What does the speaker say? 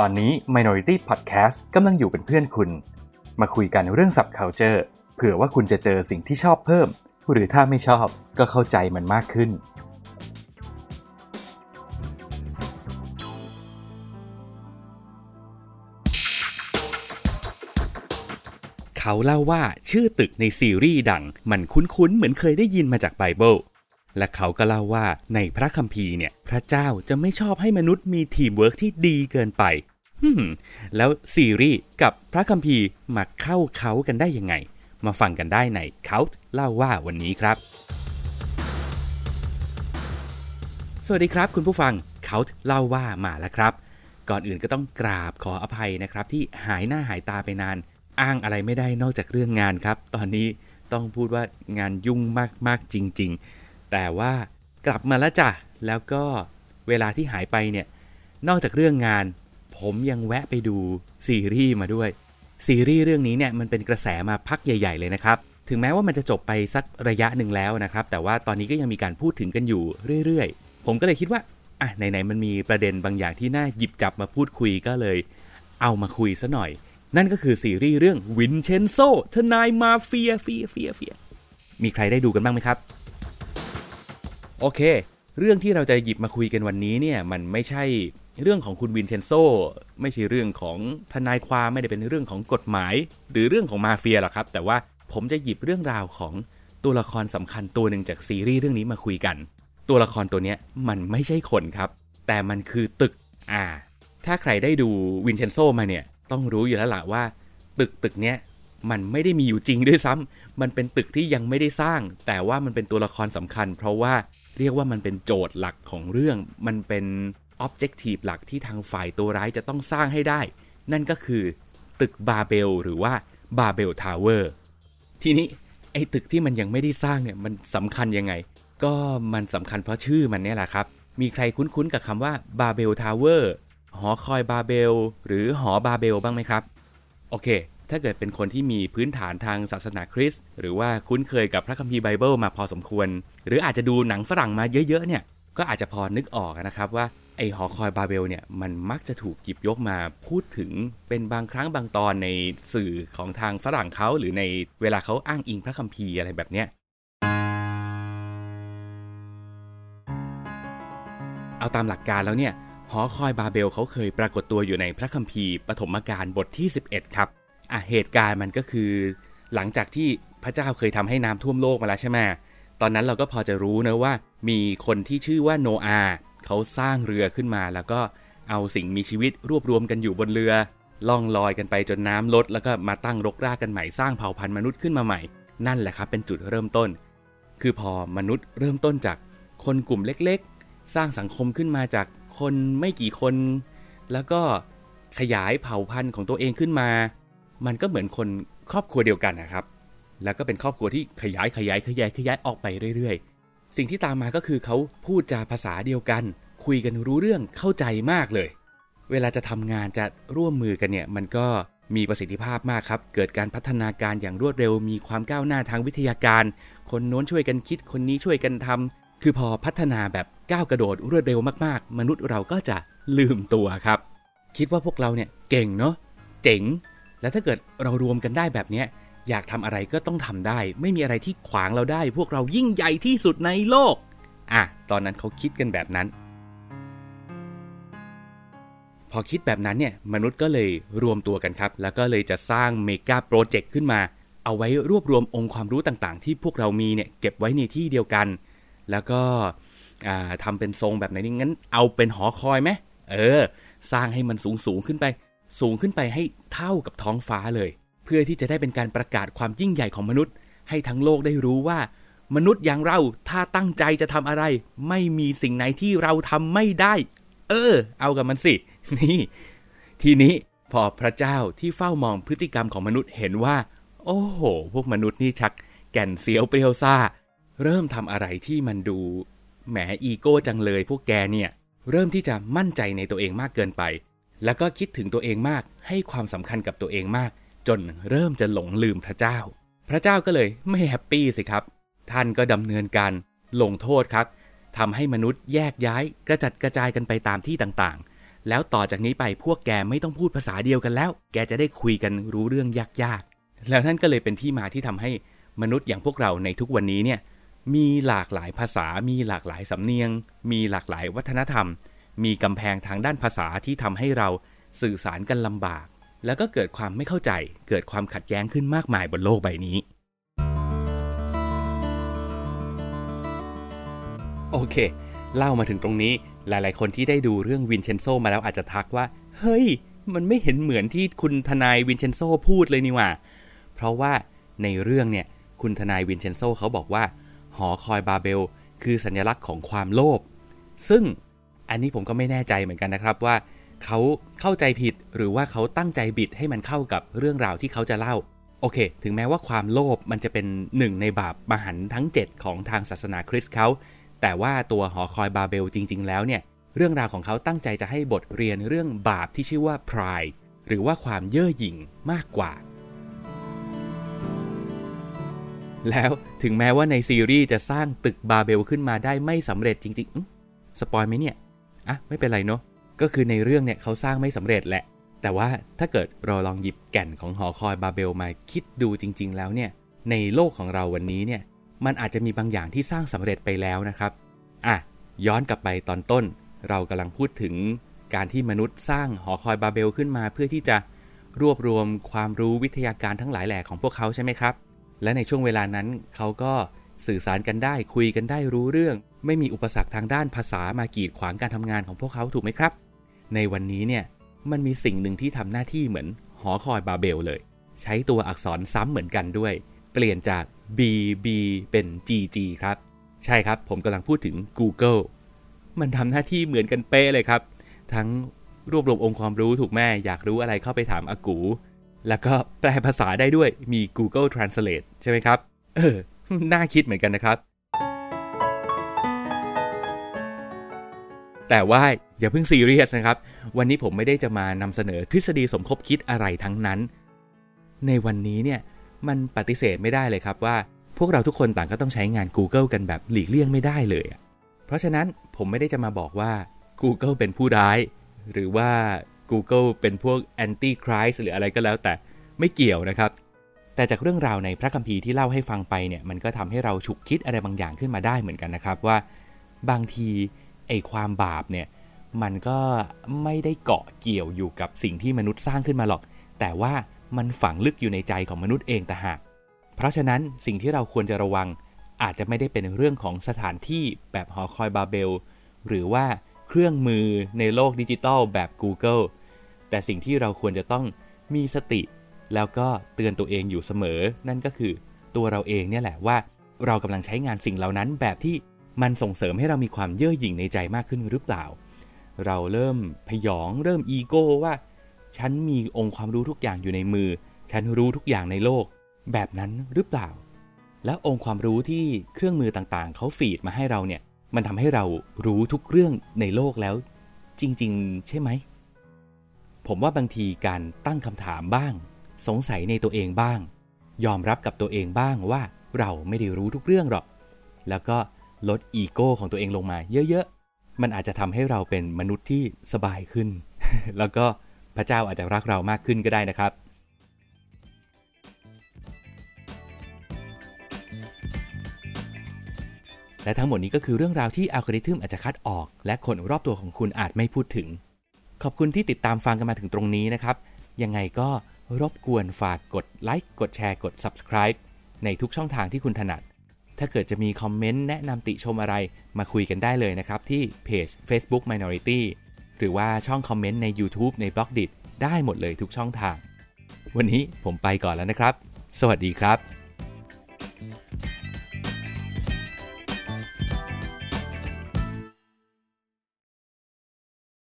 ตอนนี้ Minority Podcast กำลังอยู่เป็นเพื่อนคุณ มาคุยกันเรื่องสับ culture เผื่อว่าคุณจะเจอสิ่งที่ชอบเพิ่ม หรือถ้าไม่ชอบก็เข้าใจมันมากขึ้น เขาเล่าว่าชื่อตึกในซีรีส์ดังมันคุ้นๆ เหมือนเคยได้ยินมาจากไบเบิล และเขาก็เล่าว่าในพระคัมภีร์เนี่ย พระเจ้าจะไม่ชอบให้มนุษย์มีทีมเวิร์กที่ดีเกินไปฮึมแล้วซีรีส์กับพระคัมภีร์มาเข้าเขากันได้ยังไง มาฟังกันได้ในเขาเล่าว่าวันนี้ครับ สวัสดีครับ คุณผู้ฟังเขาเล่าว่ามาแล้วครับ ก่อนอื่นก็ต้องกราบขออภัยนะครับ ที่หายหน้าหายตาไปนาน อ้างอะไรไม่ได้นอกจากเรื่องงานครับ ตอนนี้ต้องพูดว่างานยุ่งมากๆจริง ๆ แต่ว่ากลับมาแล้วจ้ะแล้วก็เวลาที่หายไปเนี่ยนอกจากเรื่องงาน ผมยังแวะไปดูซีรีส์มาด้วยซีรีส์เรื่องนี้เนี่ยมันเป็นกระแสมาพักใหญ่ ๆ เลยนะครับ ถึงแม้ว่ามันจะจบไปสักระยะหนึ่งแล้วนะครับ แต่ว่าตอนนี้ก็ยังมีการพูดถึงกันอยู่เรื่อยๆ ผมก็เลยคิดว่า อะไหนๆมันมีประเด็นบางอย่างที่น่าหยิบจับมาพูดคุยก็เลย เอามาคุยซะหน่อย นั่นก็คือซีรีส์เรื่องวินเชนโซทนายมาเฟียเฟียเฟียเฟียมีใครได้ดูกันบ้างไหมครับ โอเค เรื่องที่เราจะหยิบมาคุยกันวันนี้เนี่ยมันไม่ใช่เรื่องของคุณวินเชนโซ ไม่ใช่เรื่องของทนายความไม่ได้เป็นเรื่องของกฎหมาย หรือเรื่องของมาเฟียหรอกครับ แต่ว่าผมจะหยิบเรื่องราวของตัวละครสำคัญตัวหนึ่งจากซีรีส์เรื่องนี้มาคุยกัน ตัวละครตัวนี้มันไม่ใช่คนครับ แต่มันคือตึกอ่า ถ้าใครได้ดูวินเชนโซมาเนี่ยต้องรู้อยู่แล้วล่ะว่า ตึกตึกเนี้ยมันไม่ได้มีอยู่จริงด้วยซ้ำมันเป็นตึกที่ยังไม่ได้สร้าง แต่ว่ามันเป็นตัวละครสำคัญ เพราะว่า เรียกว่ามันเป็นโจทย์หลักของเรื่อง มันเป็น objective หลักที่ทางฝ่ายตัวร้ายจะต้องสร้างให้ได้ นั่นก็คือตึกบาเบลหรือว่า Babel Tower ทีนี้ไอ้ตึกที่มันยังไม่ได้สร้างเนี่ยมันสำคัญยังไง ก็มันสำคัญเพราะชื่อมันเนี่ยแหละครับ มีใครคุ้นๆกับคำว่า Babel Tower หอคอยบาเบลหรือหอบาเบลบ้างไหมครับ โอเค ถ้าเกิดเป็นคนที่มีพื้นฐานทางศาสนาคริสต์หรือว่าคุ้นเคยกับพระคัมภีร์ไบเบิลมาพอสมควร หรืออาจจะดูหนังฝรั่งมาเยอะๆเนี่ยก็อาจจะพอนึกออกนะครับว่าไอ้หอคอยบาเบลเนี่ยมันมักจะถูกหยิบยกมาพูดถึงเป็นบางครั้งบางตอนในสื่อของทางฝรั่งเขาหรือในเวลาเขาอ้างอิงพระคัมภีร์อะไรแบบเนี้ยเอาตามหลักการแล้วเนี่ยหอคอยบาเบลเขาเคยปรากฏตัวอยู่ในพระคัมภีร์ปฐมกาลบทที่ 11 ครับ อะเหตุการณ์มันก็คือ หลังจากที่พระเจ้าเคยทำให้น้ำท่วมโลกมาแล้วใช่ไหมตอนนั้นเราก็พอจะรู้นะว่า มีคนที่ชื่อว่าโนอาห์เขาสร้างเรือขึ้นมาแล้วก็เอาสิ่งมีชีวิตรวบรวมกันอยู่บนเรือ ล่องลอยกันไปจนน้ำลด แล้วก็มาตั้งรกรากกันใหม่สร้างเผ่าพันธุ์มนุษย์ขึ้นมาใหม่ นั่นแหละครับเป็นจุดเริ่มต้น คือพอมนุษย์เริ่มต้นจากคนกลุ่มเล็กๆ สร้างสังคมขึ้นมาจากคนไม่กี่คน แล้วก็ขยายเผ่าพันธุ์ของตัวเองขึ้นมา มันก็เหมือนคนครอบครัวเดียวกันนะครับ แล้วก็เป็นครอบครัวที่ขยายขยายขยายขยายออกไปเรื่อยๆ สิ่งที่ตามมาก็คือเขาพูดจาภาษาเดียวกัน คุยกันรู้เรื่องเข้าใจมากเลย เวลาจะทำงานจะร่วมมือกันเนี่ยมันก็มีประสิทธิภาพมากครับ เกิดการพัฒนาการอย่างรวดเร็ว มีความก้าวหน้าทางวิทยาการ คนโน้นช่วยกันคิด คนนี้ช่วยกันทำคือพอพัฒนาแบบก้าวกระโดดรวดเร็วมากๆ มนุษย์เราก็จะลืมตัวครับ คิดว่าพวกเราเนี่ยเก่งเนาะ เจ๋ง แล้วถ้าเกิดเรารวมกันได้แบบนี้อยากทำอะไรก็ต้องทำได้ ไม่มีอะไรที่ขวางเราได้ พวกเรายิ่งใหญ่ที่สุดในโลก อะ ตอนนั้นเขาคิดกันแบบนั้น พอคิดแบบนั้นเนี่ย มนุษย์ก็เลยรวมตัวกันครับ แล้วก็เลยจะสร้างเมกาโปรเจกต์ขึ้นมา เอาไว้รวบรวมองค์ความรู้ต่างๆ ที่พวกเรามีเนี่ยเก็บไว้ในที่เดียวกัน แล้วก็ทำเป็นทรงแบบไหนนี่งั้น เอาเป็นหอคอยไหมเออ สร้างให้มันสูงสูงขึ้นไป สูงขึ้นไปให้เท่ากับท้องฟ้าเลย เพื่อที่จะได้เป็นการประกาศความยิ่งใหญ่ของมนุษย์ ให้ทั้งโลกได้รู้ว่า มนุษย์อย่างเราถ้าตั้งใจจะทำอะไร ไม่มีสิ่งไหนที่เราทำไม่ได้ เออ เอากับมันสินี่ ทีนี้พอพระเจ้าที่เฝ้ามองพฤติกรรมของมนุษย์เห็นว่า โอ้โห พวกมนุษย์นี่ชัก แก่นเสียวเปรียวซ่า เริ่มทำอะไรที่มันดูแหมอีโก้จังเลยพวกแกเนี่ย เริ่มที่จะมั่นใจในตัวเองมากเกินไป แล้วก็คิดถึงตัวเองมาก ให้ความสำคัญกับตัวเองมาก จนเริ่มจะหลงลืมพระเจ้า พระเจ้าก็เลยไม่แฮปปี้สิครับ ท่านก็ดำเนินการลงโทษครับทำให้มนุษย์แยกย้ายกระจัดกระจายกันไปตามที่ต่างๆ แล้วต่อจากนี้ไปพวกแกไม่ต้องพูดภาษาเดียวกันแล้ว แกจะได้คุยกันรู้เรื่องยากๆ แล้วนั่นก็เลยเป็นที่มาที่ทำให้มนุษย์อย่างพวกเราในทุกวันนี้เนี่ยมีหลากหลายภาษา มีหลากหลายสำเนียง มีหลากหลายวัฒนธรรม มีกำแพงทางด้านภาษาที่ทำให้เราสื่อสารกันลำบาก แล้วก็เกิดความไม่เข้าใจ เกิดความขัดแย้งขึ้นมากมายบนโลกใบนี้ โอเค เล่ามาถึงตรงนี้ หลาย ๆ คนที่ได้ดูเรื่องวินเชนโซมาแล้วอาจจะทักว่า เฮ้ย มันไม่เห็นเหมือนที่คุณทนายวินเชนโซพูดเลยนี่หว่า เพราะว่าในเรื่องเนี่ย คุณทนายวินเชนโซเขาบอกว่า หอคอยบาเบล คือสัญลักษณ์ของความโลภ ซึ่ง อันนี้ผมก็ไม่แน่ใจเหมือนกันนะครับว่าเขาเข้าใจผิดหรือว่าเขาตั้งใจบิดให้มันเข้ากับเรื่องราวที่เขาจะเล่า โอเค ถึงแม้ว่าความโลภมันจะเป็นหนึ่งในบาปมหันทั้ง 7 ของทางศาสนาคริสต์เขา แต่ว่าตัวหอคอยบาเบลจริง ๆ แล้วเนี่ย เรื่องราวของเขาตั้งใจจะให้บทเรียนเรื่องบาปที่ชื่อว่า pride หรือว่าความเย่อหยิ่งมากกว่า แล้วถึงแม้ว่าในซีรีส์จะสร้างตึกบาเบลขึ้นมาได้ไม่สำเร็จจริงๆสปอยไหมเนี่ย อะไม่เป็นไรเนาะก็คือในเรื่องเนี่ยเขาสร้างไม่สำเร็จแหละ แต่ว่าถ้าเกิดเราลองหยิบแก่นของหอคอยบาเบลมาคิดดูจริง ๆ แล้วเนี่ยในโลกของเราวันนี้เนี่ยมันอาจจะมีบางอย่างที่สร้างสำเร็จไปแล้วนะครับอะย้อนกลับไปตอนต้น เรากำลังพูดถึงการที่มนุษย์สร้างหอคอยบาเบลขึ้นมา เพื่อที่จะรวบรวมความรู้วิทยาการทั้งหลายแหล่ของพวกเขาใช่ไหมครับ และในช่วงเวลานั้นเขาก็สื่อสารกันได้คุยกันได้รู้เรื่อง ไม่มีอุปสรรคทางด้านภาษามากีดขวางการทำงานของพวกเขาถูกไหมครับ ในวันนี้เนี่ยมันมีสิ่งหนึ่งที่ทำหน้าที่เหมือนหอคอยบาเบลเลย ใช้ตัวอักษรซ้ำเหมือนกันด้วย เปลี่ยนจาก B B เป็น G G ครับ ใช่ครับ ผมกำลังพูดถึง Google มันทำหน้าที่เหมือนกันเป๊ะเลยครับ ทั้งรวบรวมองค์ความรู้ถูกแม่ อยากรู้อะไรเข้าไปถามอากู แล้วก็แปลภาษาได้ด้วยมี Google Translate ใช่ไหมครับ เออ น่าคิดเหมือนกันนะครับ แต่ว่าอย่าเพิ่งซีเรียสนะครับ วันนี้ผมไม่ได้จะมานำเสนอทฤษฎีสมคบคิดอะไรทั้งนั้น ในวันนี้เนี่ยมันปฏิเสธไม่ได้เลยครับว่า พวกเราทุกคนต่างก็ต้องใช้งาน Google กันแบบหลีกเลี่ยงไม่ได้เลย เพราะฉะนั้นผมไม่ได้จะมาบอกว่า Google เป็นผู้ร้าย หรือว่า Google เป็นพวก anti Christ หรืออะไรก็แล้วแต่ไม่เกี่ยวนะครับ แต่จากเรื่องราวในพระคัมภีร์ที่เล่าให้ฟังไปเนี่ยมันก็ทำให้เราฉุกคิดอะไรบางอย่างขึ้นมาได้เหมือนกันนะครับว่า บางที ไอความบาปเนี่ยมันก็ไม่ได้เกาะเกี่ยวอยู่กับสิ่งที่มนุษย์สร้างขึ้นมาหรอก แต่ว่ามันฝังลึกอยู่ในใจของมนุษย์เองต่างหาก เพราะฉะนั้นสิ่งที่เราควรจะระวังอาจจะไม่ได้เป็นเรื่องของสถานที่แบบหอคอยบาเบล หรือว่าเครื่องมือในโลกดิจิตอลแบบ Google แต่สิ่งที่เราควรจะต้องมีสติ แล้วก็เตือนตัวเองอยู่เสมอ นั่นก็คือตัวเราเองเนี่ยแหละว่า เรากำลังใช้งานสิ่งเหล่านั้นแบบที่ มันส่งเสริมให้เรามีความเย่อหยิ่งในใจมากขึ้นหรือเปล่า เราเริ่มพยองเริ่มอีโก้ว่า ฉันมีองค์ความรู้ทุกอย่างอยู่ในมือ ฉันรู้ทุกอย่างในโลก แบบนั้นหรือเปล่า แล้วองค์ความรู้ที่เครื่องมือต่างๆ เขาฟีดมาให้เราเนี่ย มันทำให้เรารู้ทุกเรื่องในโลกแล้ว จริง ๆ ใช่ไหม ผมว่าบางทีการตั้งคำถามบ้าง สงสัยในตัวเองบ้าง ยอมรับกับตัวเองบ้างว่าเราไม่ได้รู้ทุกเรื่องหรอก แล้วก็ ลดอีโก้ของตัวเองลงมา เยอะๆ มันอาจจะทำให้เราเป็นมนุษย์ที่สบายขึ้น แล้วก็พระเจ้าอาจจะรักเรามากขึ้นก็ได้นะครับ และทั้งหมดนี้ก็คือเรื่องราวที่อัลกอริทึมอาจจะคัดออก และคนรอบตัวของคุณอาจไม่พูดถึง ขอบคุณที่ติดตามฟังกันมาถึงตรงนี้นะครับ ยังไงก็รบกวนฝากกดไลค์กดแชร์กด subscribe ในทุกช่องทางที่คุณถนัด ถ้าเกิดจะมีคอมเมนต์แนะนำติชมอะไรมาคุยกันได้เลยนะครับ ที่เพจ Facebook Minority หรือว่าช่องคอมเมนต์ใน YouTube ในบล็อกดิได้หมดเลยทุกช่องทาง วันนี้ผมไปก่อนแล้วนะครับ สวัสดีครับ